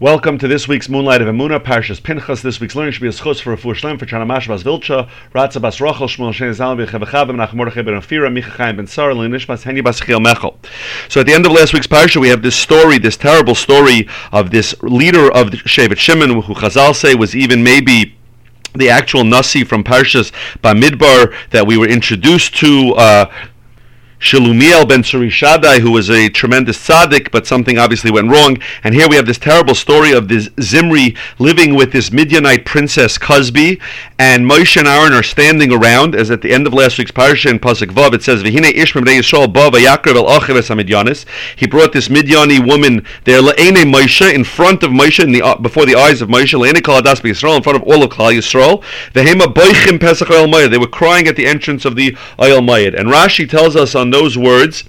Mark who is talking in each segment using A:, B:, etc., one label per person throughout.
A: Welcome to this week's Moonlight of Emuna, Parshas Pinchas. This week's learning should be a schus for a fuhr shlem for Chanamash Bas Vilcha, Ratza Bas Rochel, Shmuel Shen Zal B'Chevachavim, Nach Mordechai Ben Afira, Micha Ben Sar, Linish Bas Henny Bas Chiel Mechel. So at the end of last week's Parsha, we have this story, this terrible story of this leader of Shevet Shimon, who Chazal say was even maybe the actual Nasi from Parshas Bamidbar that we were introduced to uh, Shalumiel ben Surishadai, who was a tremendous tzaddik, but something obviously went wrong. And here we have this terrible story of this Zimri living with this Midianite princess Cozbi, and Moshe and Aaron are standing around, as at the end of last week's parsha in Pasuk Vav, it says, "V'hine Ishmael Yisrael ba v'yakrav el achives Midyanis." He brought this Midiani woman there, le'ene Moshe, in front of Moshe, in the, uh, before the eyes of Moshe, le'ene kol adas Yisrael, in front of all of Klal Yisrael. V'hema boichim pesach oil They were crying at the entrance of the oil mayid. And Rashi tells us on those words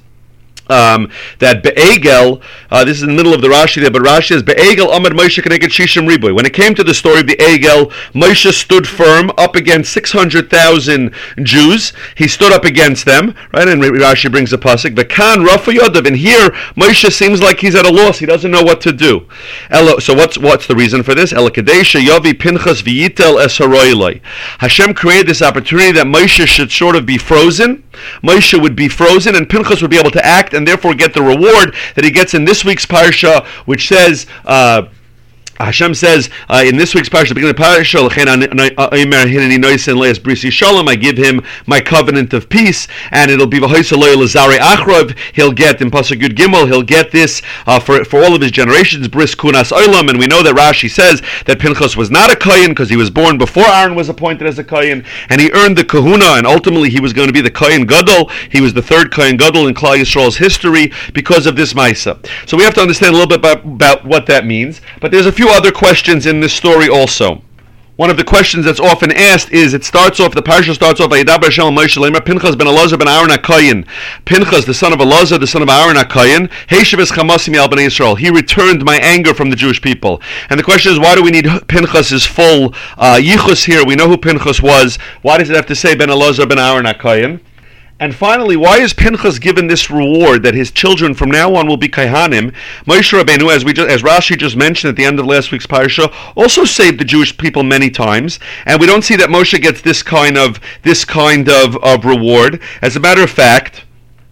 A: um, that Be'egel, uh, this is in the middle of the Rashi there, but Rashi says, Be'egel Amad Moshe Keneged Shishim Riboy. When it came to the story of the Egel, Moshe stood firm up against 600,000 Jews. He stood up against them, right? And Rashi brings a pasuk, V'kan Rafa Yodav. And here, Moshe seems like he's at a loss. He doesn't know what to do. So what's what's the reason for this? Elakadesha Yovi Pinchas V'yitel Es Hashem created this opportunity that Moshe should sort of be frozen. Moshe would be frozen and Pinchas would be able to act and therefore get the reward that he gets in this week's parsha, which says. Uh, Hashem says uh, in this week's parsha, beginning of I give him my covenant of peace, and it'll be. He'll get in Gimel. He'll get this uh, for for all of his generations. Bris kunas olam, and we know that Rashi says that Pinchas was not a kohen because he was born before Aaron was appointed as a kohen, and he earned the kahuna, and ultimately he was going to be the kohen gadol. He was the third kohen gadol in Klal Yisrael's history because of this ma'isa. So we have to understand a little bit about, about what that means. But there's a few other questions in this story also. One of the questions that's often asked is it starts off the parsha starts off Pinchas ben Elazar ben Aaron HaKoyin Pinchas the son of Elazar the son of Aaron Heishavis Chamasim Yal Bnei Yisrael. He returned my anger from the Jewish people. And the question is why do we need Pinchas's full uh, yichus here? We know who Pinchas was. Why does it have to say ben Elazar ben Aaron HaKoyin and finally, why is Pinchas given this reward that his children from now on will be Kaihanim? Moshe Rabbeinu, as we just, as Rashi just mentioned at the end of last week's parsha, also saved the Jewish people many times, and we don't see that Moshe gets this kind of this kind of, of reward. As a matter of fact,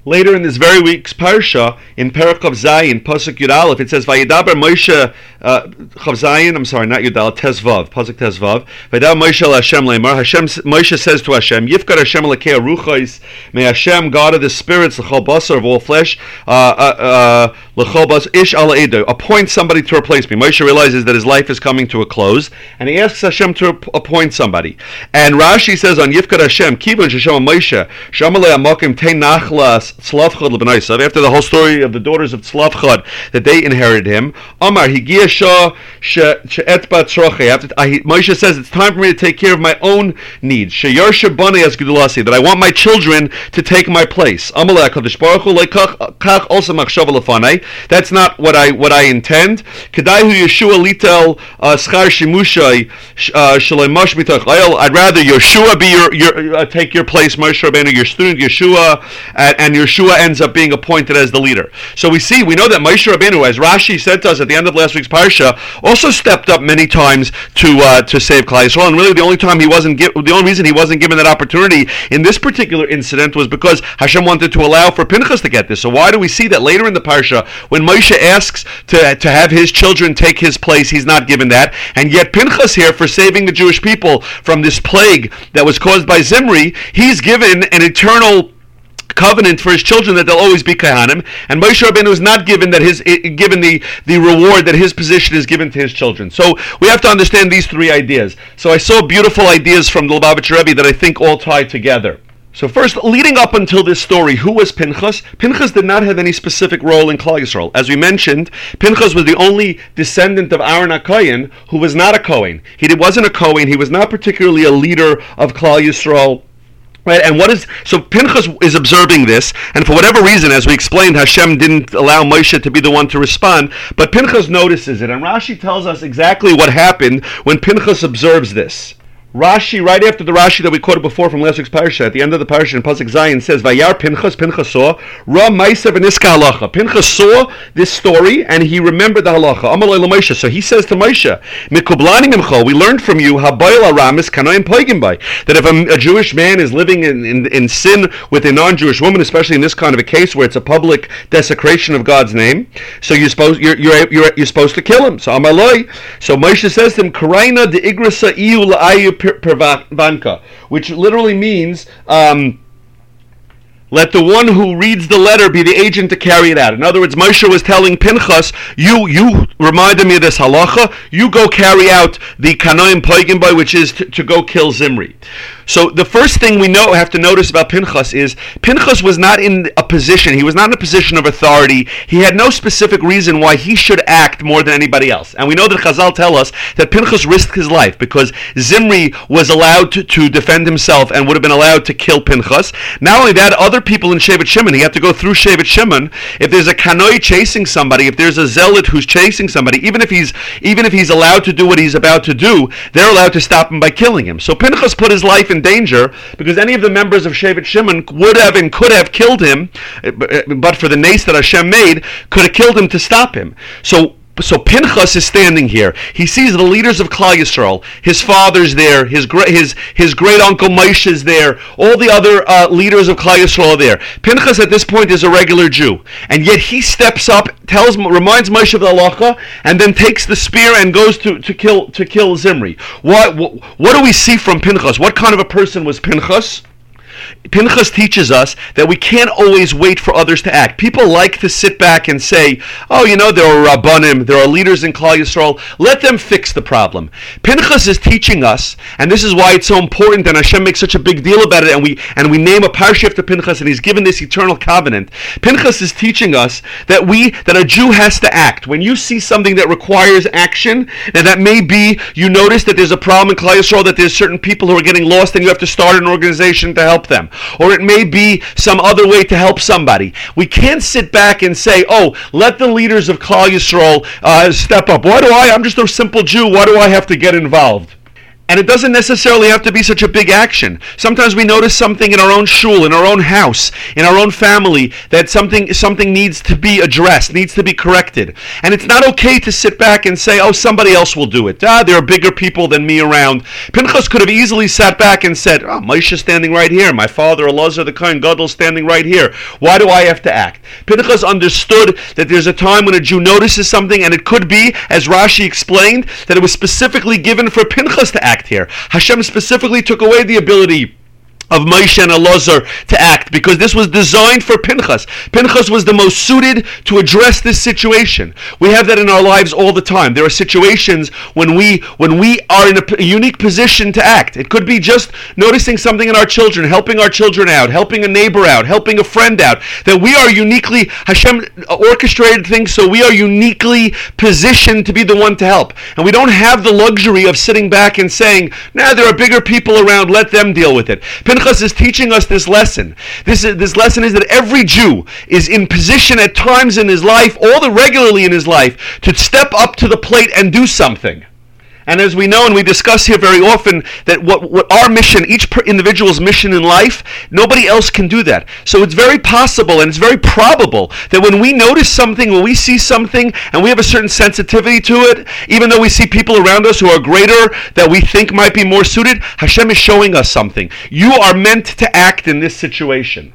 A: later in this very week's parsha, in Perikov Zayin, Pasuk Yud Aleph, it says, "Vayidaber Moshe uh, Zayin." I'm sorry, not Yud Aleph, Tezvav, Pasuk Tezvav. Vayidaber Moshe Hashem Lemar. Hashem Moshe says to Hashem, "Yifkar Hashem lekei ruchos. May Hashem, God of the spirits, the basar of all flesh, uh, uh, uh ish ala edo, appoint somebody to replace me." Moshe realizes that his life is coming to a close, and he asks Hashem to appoint somebody. And Rashi says on Yifkar Hashem, Kibun Hashem Moshe, Shamalei Amokim Te Nachlas Tzlavchad Lebenaisav, after the whole story of the daughters of Tzlavchad, that they inherited him, Amar, Higia Shah She'et Moshe says, it's time for me to take care of my own needs. Sheyar Shabani as Gedulasi, that I want my children to take my place. Amalek HaKadosh Baruch Hu, Kach also Machshava That's not what I what I intend. Kedaihu Yeshua Litel uh, Schar Shimushai uh, Shalemash Mitach I'd rather Yeshua be your, your uh, take your place, Moshe Rabbeinu, your student Yeshua, and, and Yeshua ends up being appointed as the leader. So we see, we know that Moshe Rabbeinu, as Rashi said to us at the end of last week's parsha, also stepped up many times to uh, to save Klal Yisrael. And really, the only time he wasn't gi- the only reason he wasn't given that opportunity in this particular incident was because Hashem wanted to allow for Pinchas to get this. So why do we see that later in the parsha when Moshe asks to to have his children take his place, he's not given that, and yet Pinchas here for saving the Jewish people from this plague that was caused by Zimri, he's given an eternal covenant for his children that they'll always be kahanim, and Moshe Rabbeinu is not given that his eh, given the the reward that his position is given to his children. So we have to understand these three ideas. So I saw beautiful ideas from the Lubavitcher Rebbe that I think all tie together. So first, leading up until this story, who was Pinchas? Pinchas did not have any specific role in Klal Yisrael. As we mentioned, Pinchas was the only descendant of Aaron HaKohen who was not a Kohen. He wasn't a Kohen. He was not particularly a leader of Klal Yisrael Right, and what is so Pinchas is observing this, and for whatever reason, as we explained, Hashem didn't allow Moshe to be the one to respond, but Pinchas notices it, and Rashi tells us exactly what happened when Pinchas observes this. Rashi, right after the Rashi that we quoted before from last week's parsha, at the end of the parsha in Pasuk Zion says, "Vayar Pinchas, Pinchas saw Ra Meiser v'Niska halacha." Pinchas saw this story and he remembered the halacha. Amalei Moshe. So he says to Moshe, "Mikublani mimcho." We learned from you habayil aramis kanoim by that if a, a, Jewish man is living in, in, in sin with a non-Jewish woman, especially in this kind of a case where it's a public desecration of God's name, so you're supposed you're you're, you're, you're supposed to kill him. So Amalei. So Moshe says to him, "Karaina de igrasa Pervanka, which literally means um, let the one who reads the letter be the agent to carry it out. In other words, Moshe was telling Pinchas, you you reminded me of this halacha, you go carry out the kanoim poigim by, which is to, to go kill Zimri. So the first thing we know have to notice about Pinchas is Pinchas was not in a position. He was not in a position of authority. He had no specific reason why he should act more than anybody else. And we know that Chazal tell us that Pinchas risked his life because Zimri was allowed to, to defend himself and would have been allowed to kill Pinchas. Not only that, other people in Shevet Shimon, he had to go through Shevet Shimon. If there's a kanoi chasing somebody, if there's a zealot who's chasing somebody, even if he's even if he's allowed to do what he's about to do, they're allowed to stop him by killing him. So Pinchas put his life in danger because any of the members of Shevet Shimon would have and could have killed him, but for the nace that Hashem made, could have killed him to stop him. So so Pinchas is standing here. He sees the leaders of Klal Yisrael. His father's there. His great his his great uncle Moshe is there. All the other uh, leaders of Klal Yisrael are there. Pinchas at this point is a regular Jew, and yet he steps up, tells reminds Moshe of the halacha, and then takes the spear and goes to, to kill to kill Zimri. What, what what do we see from Pinchas? What kind of a person was Pinchas? Pinchas teaches us that we can't always wait for others to act. People like to sit back and say, "Oh, you know, there are rabbanim, there are leaders in Klal Yisrael. Let them fix the problem." Pinchas is teaching us, and this is why it's so important, and Hashem makes such a big deal about it, and we and we name a parsha to Pinchas, and he's given this eternal covenant. Pinchas is teaching us that we that a Jew has to act. When you see something that requires action, and that may be you notice that there's a problem in Klal Yisrael, that there's certain people who are getting lost, and you have to start an organization to help them or it may be some other way to help somebody. We can't sit back and say, "Oh, let the leaders of Klal Yisrael uh, step up." Why do I? I'm just a simple Jew. Why do I have to get involved? And it doesn't necessarily have to be such a big action. Sometimes we notice something in our own shul, in our own house, in our own family that something something needs to be addressed, needs to be corrected. And it's not okay to sit back and say, "Oh, somebody else will do it." Ah, there are bigger people than me around. Pinchas could have easily sat back and said, "Oh, Moshe standing right here. My father Elazar the Kohen Gadol standing right here. Why do I have to act?" Pinchas understood that there's a time when a Jew notices something, and it could be, as Rashi explained, that it was specifically given for Pinchas to act here. Hashem specifically took away the ability of Moshe and Elazar to act because this was designed for Pinchas. Pinchas was the most suited to address this situation. We have that in our lives all the time. There are situations when we when we are in a, unique position to act. It could be just noticing something in our children, helping our children out, helping a neighbor out, helping a friend out. That we are uniquely Hashem orchestrated things so we are uniquely positioned to be the one to help. And we don't have the luxury of sitting back and saying, "Nah, there are bigger people around, let them deal with it." Pinchas Pinchas is teaching us this lesson. This, is, this lesson is that every Jew is in position at times in his life, or the regularly in his life, to step up to the plate and do something. And as we know and we discuss here very often, that what, what our mission, each individual's mission in life, nobody else can do that. So it's very possible and it's very probable that when we notice something, when we see something, and we have a certain sensitivity to it, even though we see people around us who are greater that we think might be more suited, Hashem is showing us something. You are meant to act in this situation.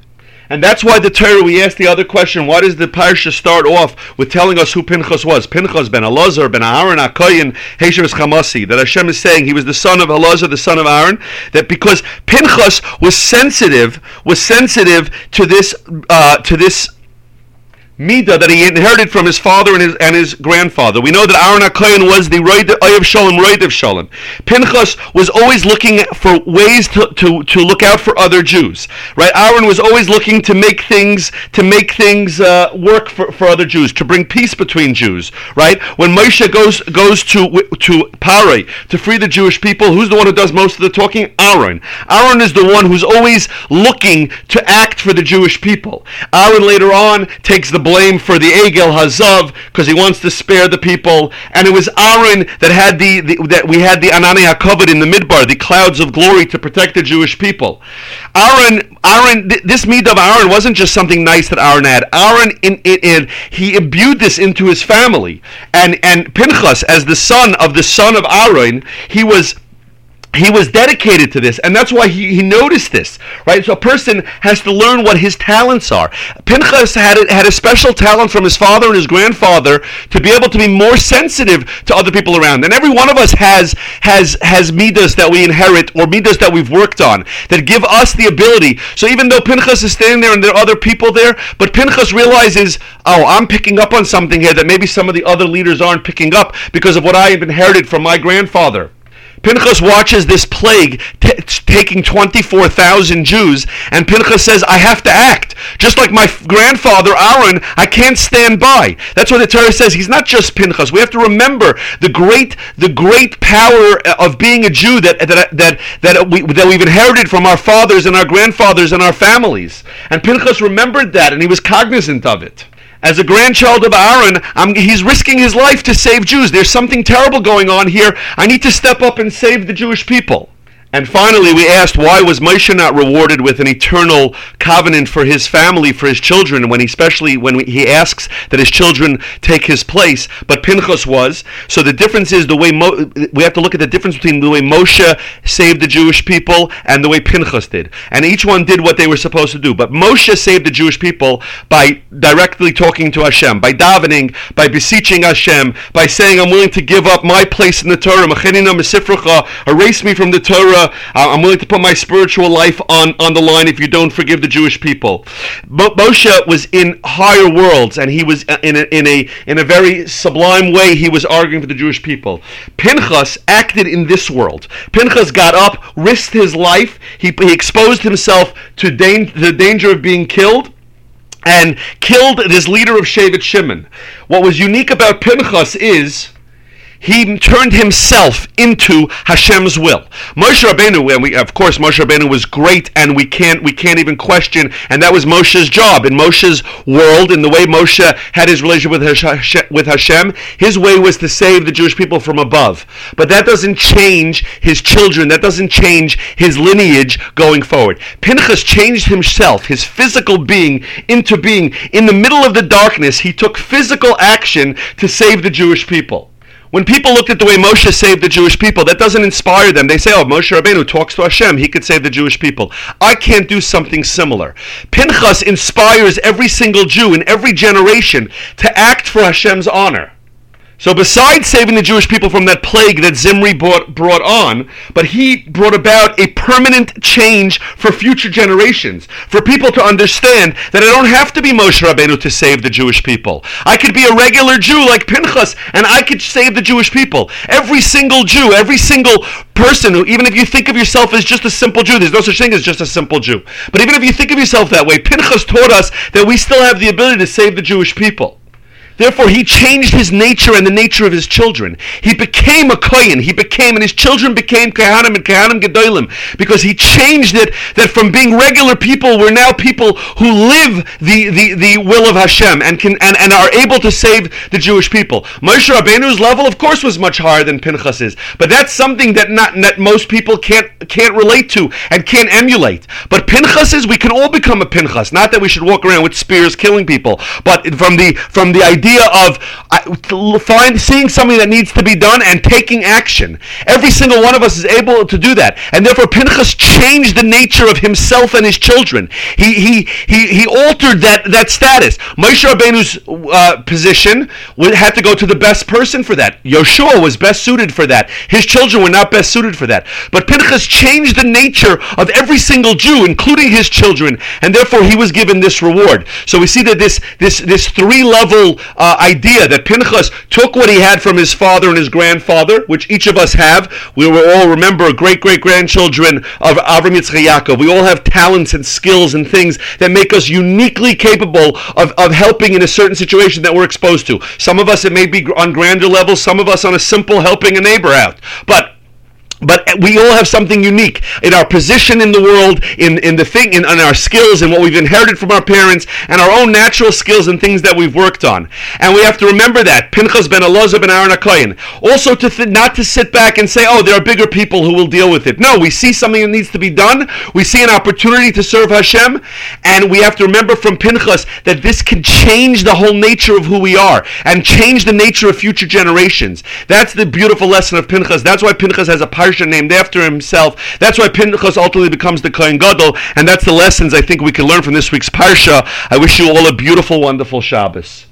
A: And that's why the Torah, we asked the other question, why does the parsha start off with telling us who Pinchas was? Pinchas ben Elazar, ben Aaron, Akoyin, Heshev Chamasi. That Hashem is saying he was the son of Elazar, the son of Aaron. That because Pinchas was sensitive, was sensitive to this, uh, to this Midah that he inherited from his father and his and his grandfather. We know that Aaron HaKohen was the Oyev Shalom, of Shalom. Pinchas was always looking for ways to, to, to look out for other Jews. Right? Aaron was always looking to make things to make things uh, work for, for other Jews, to bring peace between Jews. Right? When Moshe goes goes to to Pharaoh to free the Jewish people, who's the one who does most of the talking? Aaron. Aaron is the one who's always looking to act for the Jewish people. Aaron later on takes the blame for the Egel Hazav because he wants to spare the people, and it was Aaron that had the, the that we had the Anani HaKavod in the midbar, the clouds of glory to protect the Jewish people. Aaron, Aaron, th- this mead of Aaron wasn't just something nice that Aaron had. Aaron, in, in, in, he imbued this into his family, and and Pinchas, as the son of the son of Aaron, he was he was dedicated to this, and that's why he, he noticed this, right? So a person has to learn what his talents are. Pinchas had a, had a special talent from his father and his grandfather to be able to be more sensitive to other people around. And every one of us has has has midas that we inherit or midas that we've worked on that give us the ability. So even though Pinchas is standing there and there are other people there, but Pinchas realizes, oh, I'm picking up on something here that maybe some of the other leaders aren't picking up because of what I have inherited from my grandfather. Pinchas watches this plague t- taking 24,000 Jews, and Pinchas says, I have to act. Just like my grandfather Aaron, I can't stand by. That's what the Torah says. He's not just Pinchas. We have to remember the great, the great power of being a Jew that, that, that, that, we, that we've inherited from our fathers and our grandfathers and our families. And Pinchas remembered that, and he was cognizant of it as a grandchild of Aaron, I'm, he's risking his life to save Jews. There's something terrible going on here. I need to step up and save the Jewish people. And finally, we asked why was Moshe not rewarded with an eternal covenant for his family, for his children, when he, especially when he asks that his children take his place, but Pinchas was. So the difference is the way Mo, we have to look at the difference between the way Moshe saved the Jewish people and the way Pinchas did. And each one did what they were supposed to do. But Moshe saved the Jewish people by directly talking to Hashem, by davening, by beseeching Hashem, by saying, "I'm willing to give up my place in the Torah, erase me from the Torah." Uh, I'm willing to put my spiritual life on, on the line if you don't forgive the Jewish people. Moshe was in higher worlds, and he was uh, in a, in a in a very sublime way. He was arguing for the Jewish people. Pinchas acted in this world. Pinchas got up, risked his life. He, he exposed himself to dan- the danger of being killed and killed this leader of Shevet Shimon. What was unique about Pinchas is he turned himself into Hashem's will. Moshe Rabbeinu, and we, of course, Moshe Rabbeinu was great, and we can't we can't even question. And that was Moshe's job in Moshe's world, in the way Moshe had his relationship with with Hashem. His way was to save the Jewish people from above. But that doesn't change his children. That doesn't change his lineage going forward. Pinchas changed himself, his physical being, into being. In the middle of the darkness, he took physical action to save the Jewish people. When people looked at the way Moshe saved the Jewish people, that doesn't inspire them. They say, oh, Moshe Rabbeinu talks to Hashem. He could save the Jewish people. I can't do something similar. Pinchas inspires every single Jew in every generation to act for Hashem's honor. So besides saving the Jewish people from that plague that Zimri brought, brought on, but he brought about a permanent change for future generations, for people to understand that I don't have to be Moshe Rabbeinu to save the Jewish people. I could be a regular Jew like Pinchas, and I could save the Jewish people. Every single Jew, every single person who, even if you think of yourself as just a simple Jew, there's no such thing as just a simple Jew. But even if you think of yourself that way, Pinchas taught us that we still have the ability to save the Jewish people. Therefore, he changed his nature and the nature of his children. He became a Kohen. He became, and his children became Kohanim and Kohanim Gedolim, because he changed it that from being regular people, we're now people who live the, the, the will of Hashem and, can, and, and are able to save the Jewish people. Moshe Rabbeinu's level, of course, was much higher than Pinchas's, but that's something that, not, that most people can't, can't relate to and can't emulate. But Pinchas's, we can all become a Pinchas. Not that we should walk around with spears killing people, but from the, from the idea idea of find, seeing something that needs to be done and taking action. Every single one of us is able to do that. And therefore, Pinchas changed the nature of himself and his children. He, he, he, he altered that, that status. Moshe Rabbeinu's uh, position had to go to the best person for that. Yoshua was best suited for that. His children were not best suited for that. But Pinchas changed the nature of every single Jew, including his children, and therefore he was given this reward. So we see that this, this, this three level uh, idea that Pinchas took what he had from his father and his grandfather, which each of us have. We will all remember great great grandchildren of Avram Yitzchak. We all have talents and skills and things that make us uniquely capable of, of helping in a certain situation that we're exposed to. Some of us, it may be on grander levels, some of us on a simple helping a neighbor out. But but we all have something unique in our position in the world, in, in the thing, in, in our skills, and what we've inherited from our parents, and our own natural skills and things that we've worked on. And we have to remember that Pinchas ben Elazar ben Aaron HaKoyin. Also, to th- not to sit back and say, "Oh, there are bigger people who will deal with it." No, we see something that needs to be done. We see an opportunity to serve Hashem, and we have to remember from Pinchas that this can change the whole nature of who we are and change the nature of future generations. That's the beautiful lesson of Pinchas. That's why Pinchas has a named after himself. That's why Pinchas ultimately becomes the Kohen Gadol, and that's the lessons I think we can learn from this week's parsha. I wish you all a beautiful, wonderful Shabbos.